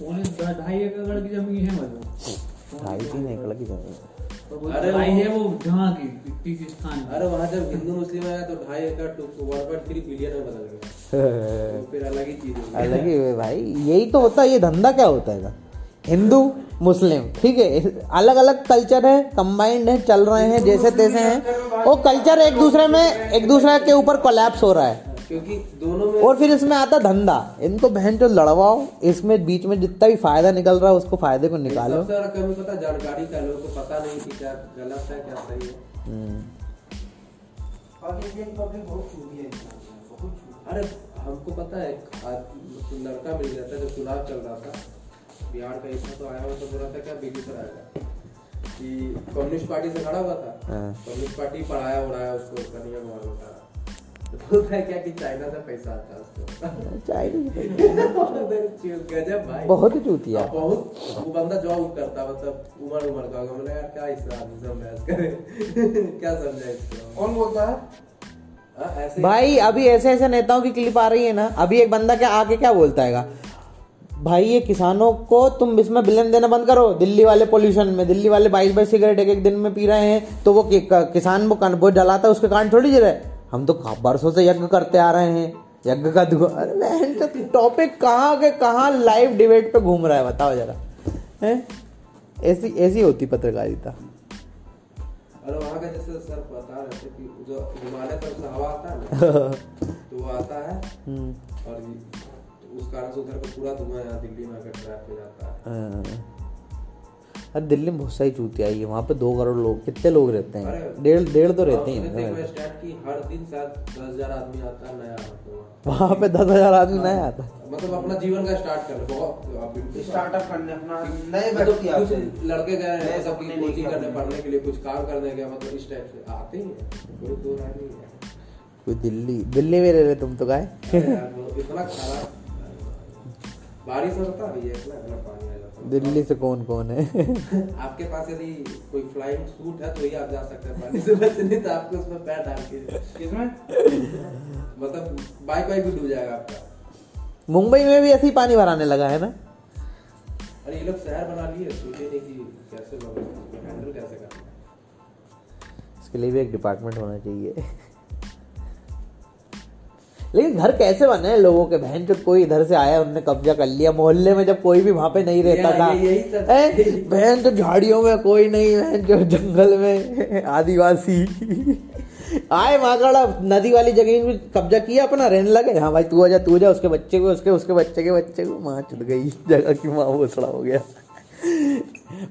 पौने ढाई एकड़ की ज़मीन है मतलब। ढाई तीन एकड़ की ज़मीन। तो अरे ढाई वो- है वो जहाँ की स्थान अरे वहाँ जब हिंदू मुस्लिम आया तो ढाई एकड़ two one point three billion में बदल गया तो फिर अलग ही चीज़ अलग ही भाई। यही तो होता है ये धंधा क्या होता है? हिंदू मुस्लिम ठीक है? अलग अलग कल्चर है कंबाइंड है चल रहे हैं जैसे तैसे हैं। वो कल्चर एक दूसरे में एक दूसरे के ऊपर कोलैप्स हो रहा है। क्योंकि दोनों में और फिर इसमें आता धंधा। इनको बहन जो लड़वाओ इसमें बीच में जितना भी फ़ायदा निकल रहा है उसको फ़ायदे को निकालो। सबसे बड़ा कमी पता जानकारी का लोगों को पता नहीं कि क्या गलत है क्या सही है। हम्म, और इंडियन पब्लिक बहुत चूती है बहुत चूती अरे हमको पता है आज लड़का मिल गया था जब चुनाव चल रहा था। बिहार का इसमें तो आया हुआ तो बोला था क्या बेगूसराय का कि कम्युनिस्ट पार्टी से खड़ा हुआ था। हाँ। कम्युनिस्ट पार्टी पढ़ाया उड़ाया उसको कन्हैया कुमार को था बोलता है क्या कि चाइना से पैसा आता उसको। चाइनीज़ गजब भाई। बहुत ही चूतिया बहुत। वो बंदा जॉब करता मतलब उम्र उम्र का। मैंने यार क्या इस आदमी से बहस करें? क्या समझा इसको? कौन बोलता है? हाँ, भाई अभी ऐसे ऐसे नेताओं की क्लिप आ रही है ना अभी एक बंदा क्या आके क्या बोलता है भाई ये किसानों को तुम इसमें बिलन देना बंद करो। दिल्ली वाले पोल्यूशन में दिल्ली वाले बाईस बाईस सिगरेट एक एक दिन में पी रहे हैं तो वो किसान वो वो जलाता है उसके कारण थोड़ी जी रहे हम तो बरसों से यज्ञ करते आ रहे हैं। यज्ञ का अरे टॉपिक कहाँ के कहाँ लाइव डिबेट पे घूम रहा है बताओ जरा। हैं? ऐसी ऐसी होती पत्रकारिता। और वहाँ का जैसे सर बता रहे थे कि जो हिमालय तरफ़ से हवा आता है ना तो वो आता है। हम्म, और तो उस कारण से उधर का पूरा धुआँ यहाँ दिल्ली में आकर ट्रैप हो जाता है। अरे दिल्ली में बहुत सारी चूतिया आई है। वहाँ पे दो करोड़ लोग कितने लोग रहते हैं? डेढ़ डेढ़ तो रहते हैं हर दिन दस हज़ार आदमी आता है नया आता है। वहाँ। वहाँ पे दस हज़ार आदमी नहीं आता मतलब अपना जीवन का स्टार्ट कर स्टार्टअप करने अपना नए मतलब व्यक्ति आते कुछ हैं। लड़के गए हैं सब कोचिंग करने पढ़ने के लिए कुछ काम करने गया मतलब इस टाइप से आते ही हैं। कोई दिल्ली दिल्ली में रह रहे तुम तो गाय। यार, इतना खराब बारिश होता है इतना पानी है। दिल्ली से कौन कौन है? आपके पास यदि कोई फ्लाइंग सूट है तो ही आप जा सकते हैं पानी से बचने तो आपको उसमें पैर डाल के। किसमें मतलब बाइक वाइक भी डूब जाएगा आपका। मुंबई में भी ऐसे ही पानी भराने लगा है ना? अरे ये लोग शहर बना लिए सोचे नहीं कि कैसे हैंडल कैसे करना है। इसके लिए भी एक डिपार्टमेंट होना चाहिए। लेकिन घर कैसे बने हैं लोगों के बहन? जो कोई इधर से आया उनने कब्जा कर लिया मोहल्ले में जब कोई भी वहाँ पे नहीं रहता था? बहन तो झाड़ियों में कोई नहीं बहन जो जंगल में आदिवासी। आए माकड़ा नदी वाली जगह में कब्जा किया अपना रहने लगे। हाँ भाई तू आजा तू जा उसके बच्चे को उसके उसके बच्चे के बच्चे को। माँ चुद गई जगह की माँ भोसड़ा हो गया।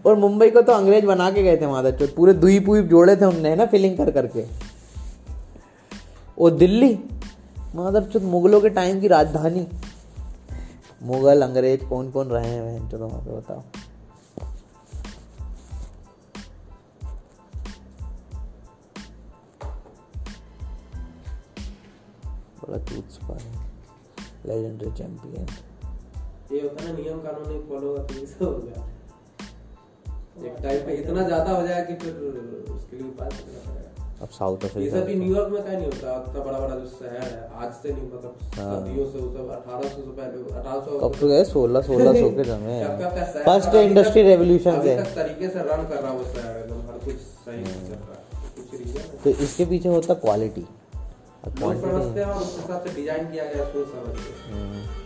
और मुंबई को तो अंग्रेज़ बना के गए थे माता चौथ पूरे दुई पुई जोड़े थे उनने ना फिलिंग कर करके? वो दिल्ली? माधर चौथ मुगलों के टाइम की राजधानी। मुगल अंग्रेज़ कौन कौन रहे हैं चलो वहाँ पे बताओ बड़ा छुपा है। लेजेंडरी चैंपियन ये होता है ना नियम कानून नहीं फॉलो होगा तो ये हो गया एक टाइम पे इतना ज़्यादा हो जाए कि फिर उसके लिए उपाय करना पड़ेगा अब साउथ ये अफ्रीका सब भी न्यूयॉर्क में क्या नहीं होता? इतना बड़ा बड़ा जो शहर है आज से नहीं मतलब हाँ। सदियों से उसे अठारह सौ से पहले अठारह सौ कब तो गए सोलह सोलह सौ के समय फ़र्स्ट इंडस्ट्री रेवोल्यूशन से तरीके से रन कर रहा है वो शहर एकदम हर कुछ सही चल रहा है तो इसके पीछे होता क्वालिटी लोग समझते हैं और उस हिसाब से डिज़ाइन किया गया है, सोच समझ के।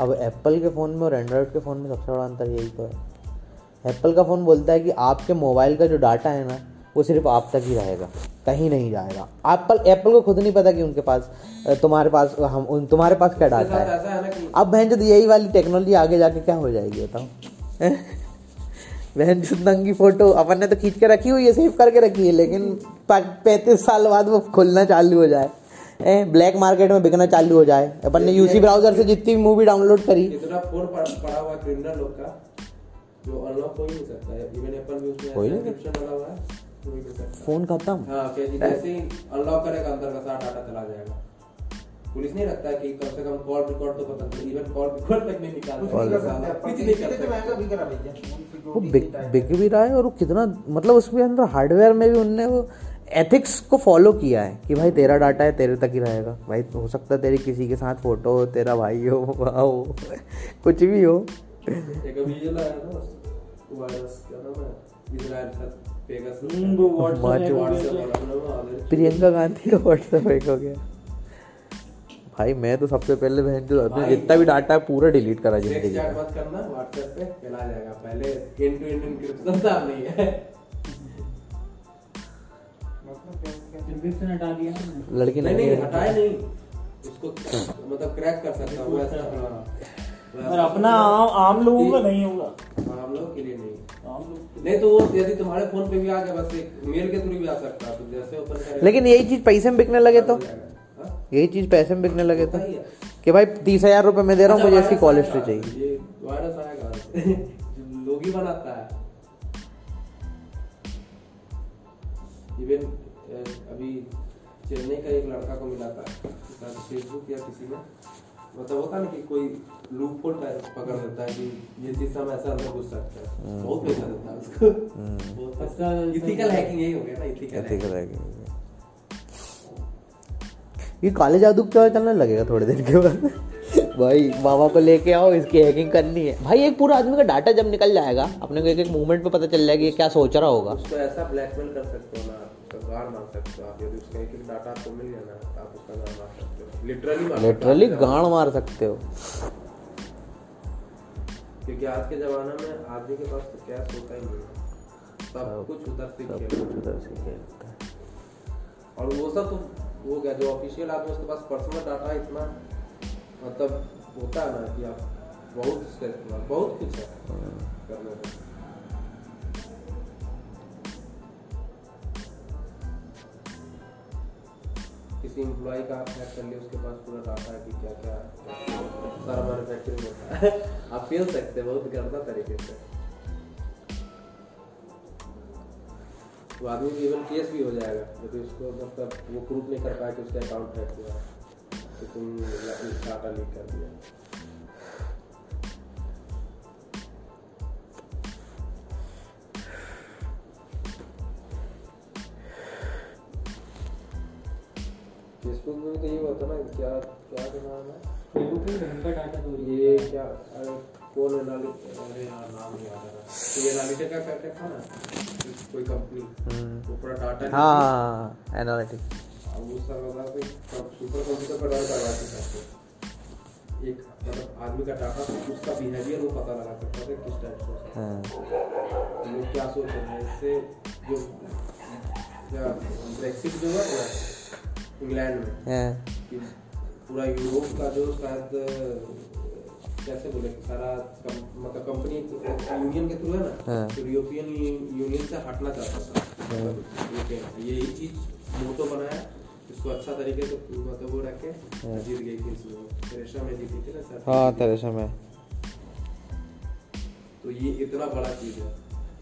अब एप्पल के फ़ोन में और एंड्रॉयड के फ़ोन में सबसे बड़ा अंतर यही तो है। एप्पल का फ़ोन बोलता है कि आपके मोबाइल का जो डाटा है ना वो सिर्फ़ आप तक ही रहेगा कहीं नहीं जाएगा। एप्पल एप्पल को खुद नहीं पता कि उनके पास तुम्हारे पास हम उन तुम्हारे पास क्या डाटा है। अब बहन जो यही वाली टेक्नोलॉजी आगे जाके क्या हो जाएगी बताओ? बहन जो नंगी फ़ोटो अपन ने तो खींच के रखी हुई है सेव करके रखी है लेकिन पैंतीस साल बाद वो खुलना चालू हो जाए। ब्लैक मार्केट में बिकना चालू हो जाए। अपन ने यूसी ब्राउज़र से जितनी भी मूवी डाउनलोड करी। इतना फ़ोन पड़ा हुआ क्रिमिनल लोग का। जो अनलॉक हो ही नहीं सकता है। इवन एप्पल भी उसमें डाला हुआ है। नहीं सकता। फ़ोन खत्म। हाँ कि जैसे ही अनलॉक करेगा अंदर का सारा डाटा चला जाएगा। पुलिस नहीं रखता कि कम से कम कॉल रिकॉर्ड तो पता चले। इवन कॉल रिकॉर्ड तक नहीं निकाल रहा वो बिक भी रहा है और कितना मतलब उसके अंदर हार्डवेयर में भी उनने वो एथिक्स को फॉलो किया है कि भाई तेरा डाटा है तेरे तक ही रहेगा। भाई हो सकता है तेरी किसी के साथ फ़ोटो हो तेरा भाई हो वहाँ हो कुछ भी हो। एक है हम्म, प्रियंका गांधी का व्हाट्सएप हैक हो गया। भाई मैं तो सबसे पहले बहन जो अपने जितना भी डाटा है पूरा डिलीट करा ज़िंदगी मत करना व्हाट्सएप पे चला जाएगा। पहले एंड टू एंड एन्क्रिप्शन था नहीं है। लड़की नहीं नहीं नहीं हटाए नहीं। उसको मतलब क्रैक कर सकता हूँ हाँ। और अपना आम आम लोगों का नहीं होगा। हाँ, हम लोग के लिए नहीं। आम लोग नहीं तो वो यदि तुम्हारे फ़ोन पे भी आ गया बस एक मेल के थ्रू भी आ सकता है तो जैसे ओपन लेकिन यही चीज़ पैसे में बिकने लगे तो? हो? यही चीज़ पैसे में बिकने लगे तो? कि भाई तीस हज़ार रुपये में दे रहा हूँ मुझे इसकी अच्छा, कॉल हिस्ट्री चाहिए। ये वायरस आएगा। लोग ही बनाता है। इवन अभी चेन्नई का एक लड़का को मिला था शायद फेसबुक या किसी में। मतलब होता ना कि कोई लूप होल पकड़ देता है कि ये चीज़ हम ऐसा अंदर घुस सकता है। बहुत पैसा देता है उसको। बहुत अच्छा, इथिकल हैकिंग यही हो गया ना इथिकल रहेगा ये काले जादू क्या चलने लगेगा थोड़े दिन के बाद। भाई बाबा को लेके आओ इसकी हैकिंग करनी है। भाई एक पूरा आदमी का डाटा जब निकल जाएगा अपने को एक एक मूवमेंट पे पता चल जाएगा ये क्या सोच रहा होगा। उसको ऐसा ब्लैकमेल कर सकते हो ना उसका गाड़ मार सकते हो आप। यदि उसका एक एक डाटा आपको मिल गया ना तो आप उसका गाड़ मार सकते हो। लिटरली मार लिटरली गाड़ मार सकते हो। क्योंकि आज के जमाने में आदमी के पास तो कैश होता ही नहीं सब कुछ उधर से सब कुछ उधर से खेलता है। और वो सब तो वो क्या जो ऑफिशियल आदमी उसके पास पर्सनल डाटा इतना मतलब होता है ना कि आप बहुत है, बहुत कुछ है करने को किसी एम्प्लॉय का आप हैक कर लिए उसके पास पूरा डाटा है कि क्या क्या सारा मैनुफैक्चरिंग होता है। आप फेल सकते हैं, बहुत गंदा तरीके से। तो आदमी को इवन केस भी हो जाएगा, क्योंकि उसको मतलब वो प्रूफ नहीं कर पाया कि उसका अकाउंट हैक हुआ तो तुम डाटा लीक कर दिया। अरे यार नाम नहीं आ रहा तो ये एनालिटिका का क्या था ना कोई कंपनी वो पूरा डाटा हाँ। एनालिटिक अब उस समय सुपर कंप्यूटर पर रन करवा सकते एक मतलब आदमी का डाटा उसका बिहेवियर वो पता लगा सकता था किस टाइप से हाँ। लोग क्या सोच रहे हैं। इससे जो क्या ब्रेक्सिट जो हुआ था इंग्लैंड में पूरा यूरोप का जो शायद कैसे बोले कि सारा कम, मतलब कंपनी यूनियन के थ्रू है ना हाँ। तो यूरोपियन यूनियन से हटना चाहता था। UK यही चीज़ मोटो बनाया। इसको अच्छा तरीके से मतलब वो रख के जीत गई थी इसमें। थेरेसा में जीती थी ना सर? हाँ तेरे समय तो ये इतना बड़ा चीज़ है।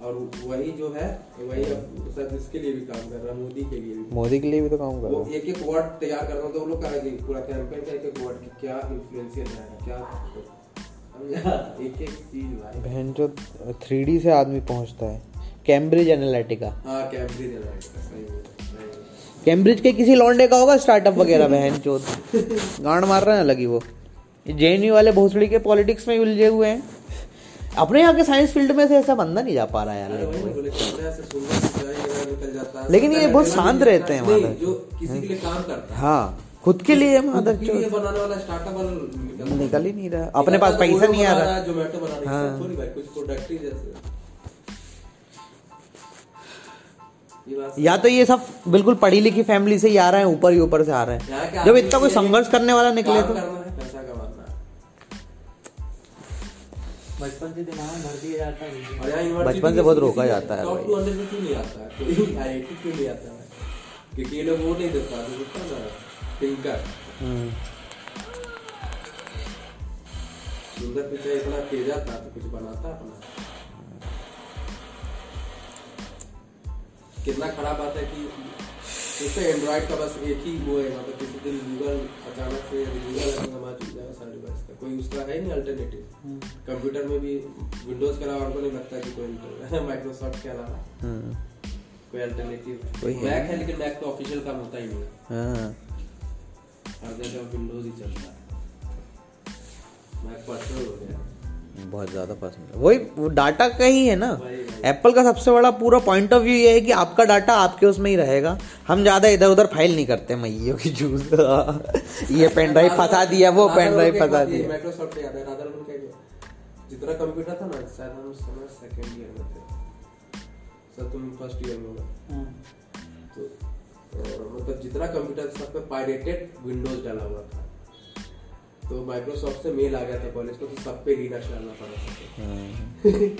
और वही जो है वही अब शायद इसके लिए भी काम कर रहा है? मोदी के लिए भी। मोदी के लिए भी तो काम कर रहा है। एक एक वर्ड तैयार करना तो वो लोग करेंगे पूरा कैंपेन का एक एक वर्ड क्या इन्फ्लुएंशियल रहेगा क्या एक एक चीज़ भाई बहन जो थ्री डी से आदमी पहुँचता है। कैम्ब्रिज एनालिटिका हाँ कैम्ब्रिज के किसी लौंडे का होगा स्टार्टअप वगैरह बहन चोद गांड मार रहे हैं लगी वो। जेएनयू वाले भोसड़ी के पॉलिटिक्स में उलझे हुए हैं। अपने यहाँ के साइंस फ़ील्ड में से ऐसा बंदा नहीं जा पा रहा है यार वही है लेकिन ये बहुत शांत रहते हैं माधव। जो किसी के लिए काम करता है। हाँ। खुद के लिए लिए चोद बनाने वाला स्टार्टअप वाला निकल ही नहीं रहा। अपने पास पैसा नहीं आ रहा। जोमेटो बना रही है। थोड़ी भाई कुछ प्रोडक्ट ही जैसे। या तो ये सब बिल्कुल पढ़ी लिखी फैमिली से ही आ रहे हैं ऊपर ही ऊपर से आ रहे हैं। जब इतना कोई संघर्ष करने वाला निकले तो। बचपन से दिमाग भर दिया जाता है। और यहाँ यूनिवर्सिटी बचपन से बहुत रोका जाता है टॉप भाई। 200 में क्यों नहीं आता? है कोई आईआईटी क्यों नहीं आता है। क्योंकि ये लोग वो नहीं देता है हम्म, सुंदर पिक्चर इतना तेजा था तो कुछ बनाता अपना कितना खराब बात है कि उससे एंड्रॉइड का बस एक ही वो है मतलब किसी दिन गूगल अचानक से ही नहीं अल्टरनेटिव कंप्यूटर में भी विंडोज़ के अलावा हमको नहीं लगता कि कोई माइक्रोसॉफ्ट के अलावा कोई अल्टरनेटिव मैक है लेकिन मैक तो ऑफिशियल काम होता ही नहीं हाँ हर जगह विंडोज़ ही चलता है। मैक पर्सनल हो गया। बहुत ज़्यादा पसंद है वही वो डाटा का ही है ना। एप्पल का सबसे बड़ा पूरा पॉइंट ऑफ़ व्यू ये है कि आपका डाटा आपके उसमें ही रहेगा। हम ज़्यादा इधर उधर फ़ाइल नहीं करते मैयों की जूस ये पेन ड्राइव फंसा दिया वो पेन ड्राइव फंसा दिया। माइक्रोसॉफ्ट याद है राधा का जितना कंप्यूटर था ना शायद हम समय सेकंड ईयर में थे। सर तुम फ़र्स्ट ईयर में हो। हाँ। तो मतलब जितना कंप्यूटर सब पे पायरेटेड विंडोज़ डाला हुआ था। तो माइक्रोसॉफ्ट से मेल आ गया था कॉलेज को तो सब पे लिनक्स डालना पड़ा था। हम्म,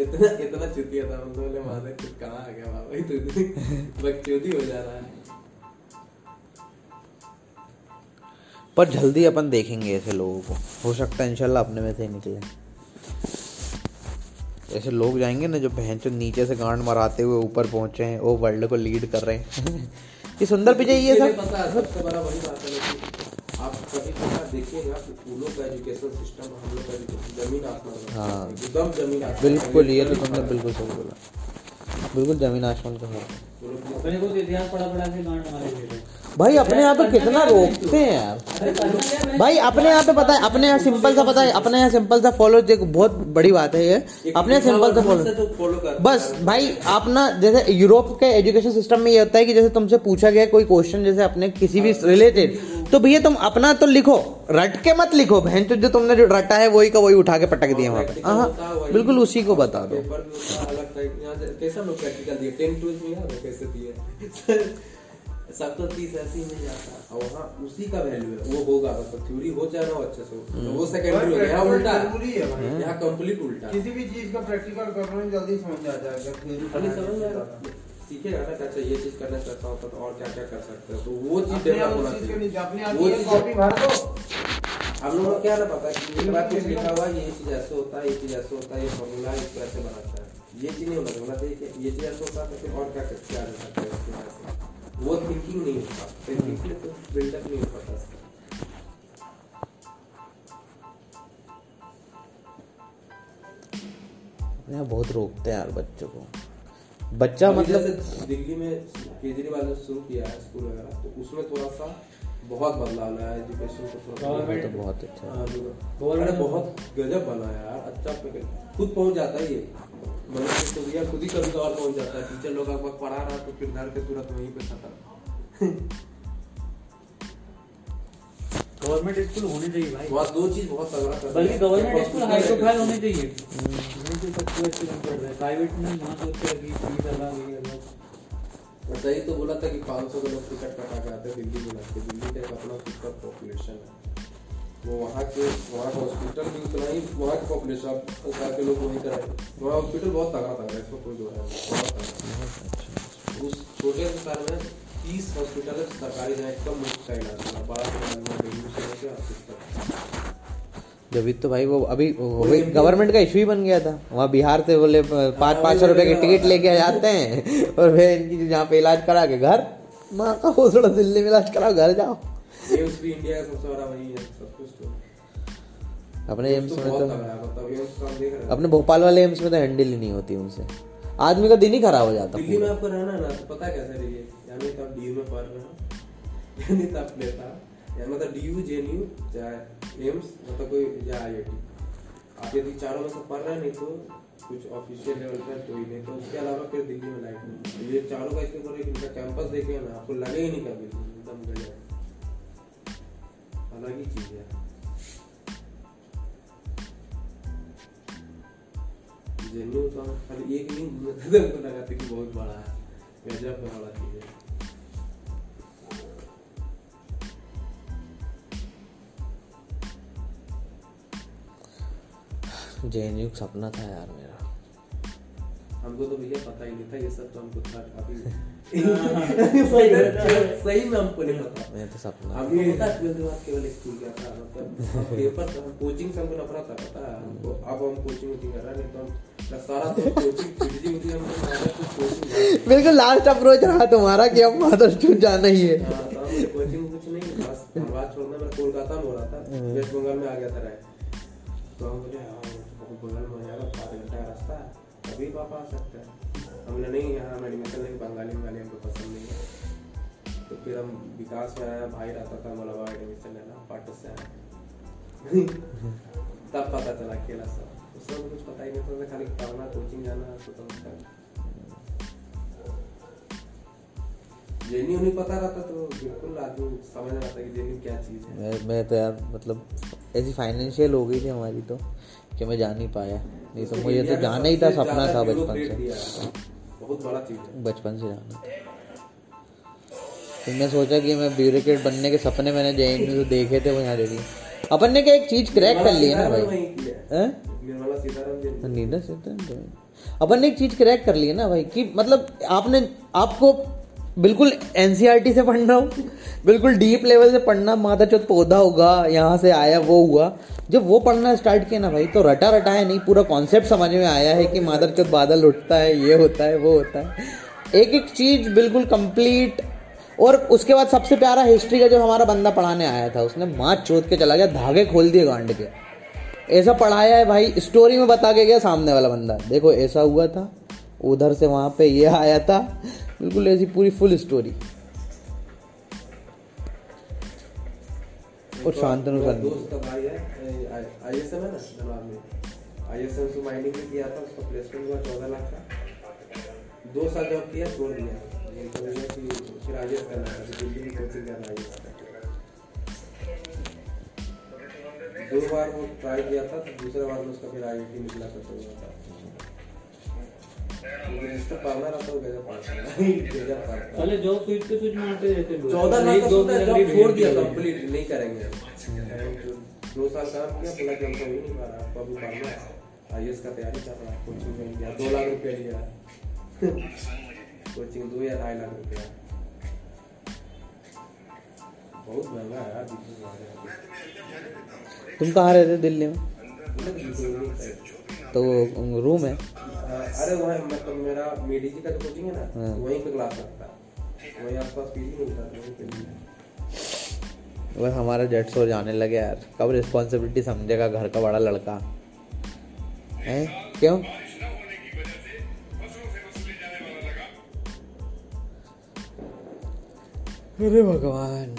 इतना इतना चुतिया था हम बोले माधव कुछ कहाँ आ गया बाबा तू बकचोदी हो जा रहा है। पर जल्दी अपन देखेंगे ऐसे लोगों को। हो सकता है इंशाल्लाह अपने में से ही निकले। ऐसे लोग जाएँगे ना जो बहन जो नीचे से गांड मराते हुए ऊपर पहुँचे हैं वो वर्ल्ड को लीड कर रहे हैं। ये सुंदर पिचाई ये सब। सबसे बड़ा वही बात है आप कभी देखिएगा कि का एजुकेशन सिस्टम हम लोग का ज़मीन आसमान हाँ। एकदम ज़मीन आसमान बिल्कुल ये तो तुमने बिल्कुल सही बोला। बिल्कुल ज़मीन आसमान का है अपने को तो इतिहास पढ़ा पढ़ा के गांड मारे भाई अपने यहाँ पे कितना रोकते हैं यार। भाई अपने यहाँ पे पता है अपने यहाँ सिंपल सा पता है अपने यहाँ सिंपल सा फॉलो देखो बहुत बड़ी बात है ये। अपने यहाँ सिंपल सा फॉलो बस भाई आप ना जैसे यूरोप के एजुकेशन सिस्टम में ये होता है कि जैसे तुमसे पूछा गया कोई क्वेश्चन जैसे अपने किसी भी रिलेटेड तो भैया तुम अपना तो लिखो रट के मत लिखो बहन तो जो तुमने जो रटा है वही का वही उठा के पटक दिया वहाँ पे। हाँ है वही। बिल्कुल उसी को बता दो। पेपर में होता अलग टाइप यहाँ से- कैसा लोग प्रैक्टिकल दिए टेन ट्वेल्थ में याद है कैसे दिए सब तो तीस ऐसे ही। नहीं जाता और वहाँ उसी का वैल्यू है। वो होगा मतलब थ्योरी हो जाए ना वो अच्छे से तो वो सेकेंडरी हो गया। उल्टा। ज़रूरी है भाई। यहाँ कंप्लीट उल्टा। किसी भी चीज़ का प्रैक्टिकल करना है जल्दी समझ आ जाएगा theory खाली समझ आएगा। सीखेगा ना अच्छा ये चीज़ करने से अच्छा होता तो और क्या क्या कर सकते हैं? तो वो चीज़ डेवलप होना चाहिए। वो कॉपी भर दो। हम लोगों को क्या ना पता कि बार कुछ लिखा हुआ ये चीज़ ऐसे होता है ये चीज़ ऐसे होता है ये फॉर्मूला इसको ऐसे बनाता है। ये चीज़ नहीं होना चाहिए। कि ये चीज़ ऐसे होता है तो और क्या क्या कर सकते हैं वो थिंकिंग नहीं होता थिंकिंग तो बिल्डअप नहीं हो पाता। अपने बहुत रोकते हैं यार बच्चों को बच्चा मतलब दिल्ली में केजरीवाल ने शुरू किया है स्कूल वगैरह तो उसमें थोड़ा सा बहुत बदलाव लाया है एजुकेशन को थोड़ा Government- तो बहुत अच्छा है। हाँ। Government- अरे बहुत गजब बना है यार अच्छा खुद पहुँच जाता है ये मतलब तो भैया खुद ही कभी कभार पहुँच जाता है टीचर लोग अगर पढ़ा रहा तो फिर घर के तुरंत वहीं पे खत्म। गवर्नमेंट स्कूल होने चाहिए भाई। बहुत दो चीज़ बहुत तगड़ा कर बल्कि गवर्नमेंट स्कूल हाई प्रोफ़ाइल होने चाहिए। नहीं तो सब कोई स्टूडेंट पढ़ रहा है। प्राइवेट में वहाँ सोचते हैं कि फ़ीस अलग ये अलग। सही तो बोला था कि 500 के लोग टिकट कटा के आते हैं दिल्ली में आते दिल्ली का अपना खुद का पॉपुलेशन है। वो वहाँ के वहाँ का हॉस्पिटल भी उतना ही वहाँ की पॉपुलेशन सरकार के लोग वही तरह वहाँ हॉस्पिटल बहुत तगड़ा तगड़ा है इसमें कोई जो है बहुत उस छोटे से शहर में तीस हॉस्पिटल है सरकारी जहाँ एकदम मुफ़्त का इलाज होगा जब तो भाई वो अभी गवर्नमेंट का इशू ही बन गया था। वहाँ बिहार से बोले पाँच पाँच सौ रुपए की टिकट लेके जाते हैं। और फिर इनकी जहाँ पे इलाज करा के घर माँ का वो थोड़ा दिल्ली में इलाज कराओ घर जाओ। एम्स भी इंडिया का सबसे बड़ा वही है सब कुछ तो। अपने एम्स तो में तो मतलब हैं। अपने भोपाल वाले एम्स में तो हैंडल ही नहीं होती उनसे। आदमी का दिन ही खराब हो जाता दिल्ली में आपको रहना है ना तो पता कैसे रहिए यानी तो आप डी में पढ़ रहे हो। यानी तो आप लेता। या मतलब डी यू जे यू चाहे एम्स मतलब कोई या आई आई आप यदि चारों में से पढ़ रहे नहीं तो कुछ ऑफिशियल लेवल पर कोई नहीं। तो उसके अलावा फिर दिल्ली में लाइफ नहीं। ये चारों का इनका कैंपस देखे ना आपको लगे ही नहीं कभी। एकदम गजब अलग ही चीज़ है। जेन्यू तो खाली एक नहीं हमको लगाते कि बहुत बड़ा है। गजब का बड़ा चीज़ है जेएनयू सपना था यार मेरा। हमको तो भैया पता ही नहीं था ये सब तो हमको था अभी तो तो तो तो बिल्कुल लास्ट अप्रोच रहा तुम्हारा कि अब मादर चूत जाना ही है। तो कोचिंग कुछ नहीं बस छोड़ना मैं कोलकाता में हो रहा था वेस्ट बंगाल में आ गया था तो हम बोले हाँ बगल में हो जाएगा पाँच घंटा का रास्ता है तभी पापा आ सकते हैं हमने नहीं यहाँ हम एडमिशन लेंगे बंगाली बंगाली हमको पसंद नहीं है। तो फिर हम विकास में आया भाई रहता था मलबा एडमिशन लेना पाटो से आया। तब पता चला अकेला सब उस समय कुछ पता ही नहीं था खाली पढ़ना कोचिंग जाना तो तो उसका जेनी उन्हें पता रहता तो बिल्कुल आदमी समझ आता कि जेनी क्या चीज़ है। मैं मैं तो यार मतलब ऐसी फाइनेंशियल हो गई थी हमारी तो कि मैं जा नहीं पाया। नहीं तो मुझे तो जाना ही था सपना था बचपन से। बहुत बड़ा चीज़ है। बचपन से मैं सोचा कि मैं ब्यूरोक्रेट बनने के सपने मैंने जे तो देखे थे वो यहाँ देखी। अपन ने क्या एक चीज़ क्रैक कर ली है ना भाई? नींद नीरज अपन ने एक चीज़ क्रैक कर ली है ना भाई कि मतलब आपने आपको बिल्कुल एनसीईआरटी से पढ़ना हूँ। बिल्कुल डीप लेवल से पढ़ना, माता चौथ पौधा होगा, यहाँ से आया, वो हुआ। जब वो पढ़ना स्टार्ट किया ना भाई तो रटा रटा है नहीं, पूरा कॉन्सेप्ट समझ में आया है कि मादर चौथ बादल उठता है, ये होता है, वो होता है। एक एक चीज़ बिल्कुल कंप्लीट और उसके बाद सबसे प्यारा हिस्ट्री का जो हमारा बंदा पढ़ाने आया था, उसने माँ चोत के चला गया, धागे खोल दिए गांड के। ऐसा पढ़ाया है भाई स्टोरी में बता के गया सामने वाला बंदा। देखो, ऐसा हुआ था, उधर से वहाँ पे ये आया था बिल्कुल ऐसी पूरी फुल स्टोरी और शांतनु मेरा सर दोस्त भाई है आईएसएम है ना धनबाद में। आईएसएम से माइनिंग में किया था उसका प्लेसमेंट हुआ चौदह लाख का। दो साल जॉब किया छोड़ दिया कि फिर आईएएस करना है तो दिल्ली की कोचिंग करना आईएएस दो बार वो ट्राई किया था तो दूसरे बार में उसका फिर आईआईटी निकला था तो हुआ था। पहले जॉब स्विच पे स्विच मारते रहते लोग चौदह लाख का दो सोचा जॉब छोड़ दिया कंप्लीट नहीं करेंगे। दो साल काम किया बोला कि हमको ही नहीं पा रहा आपको अभी पढ़ना है? आईएएस का तैयारी कर रहा है कोचिंग में गया दो लाख रुपया लिया। कोचिंग दो या ढाई लाख रुपया। बहुत महँगा है यार बिल्कुल महँगा। तुम कहाँ रहते दिल्ली में? तो रूम हाँ, अरे वहाँ मतलब मेरा मेडिजी का जो कोचिंग है ना हाँ। वहीं पे क्लास लगता है। वहीं आसपास पीजी मिलता है वहीं पे बस हमारा जेट शो जाने लगे यार। कब रिस्पॉन्सिबिलिटी समझेगा घर का बड़ा लड़का? है? क्यों? अरे भगवान।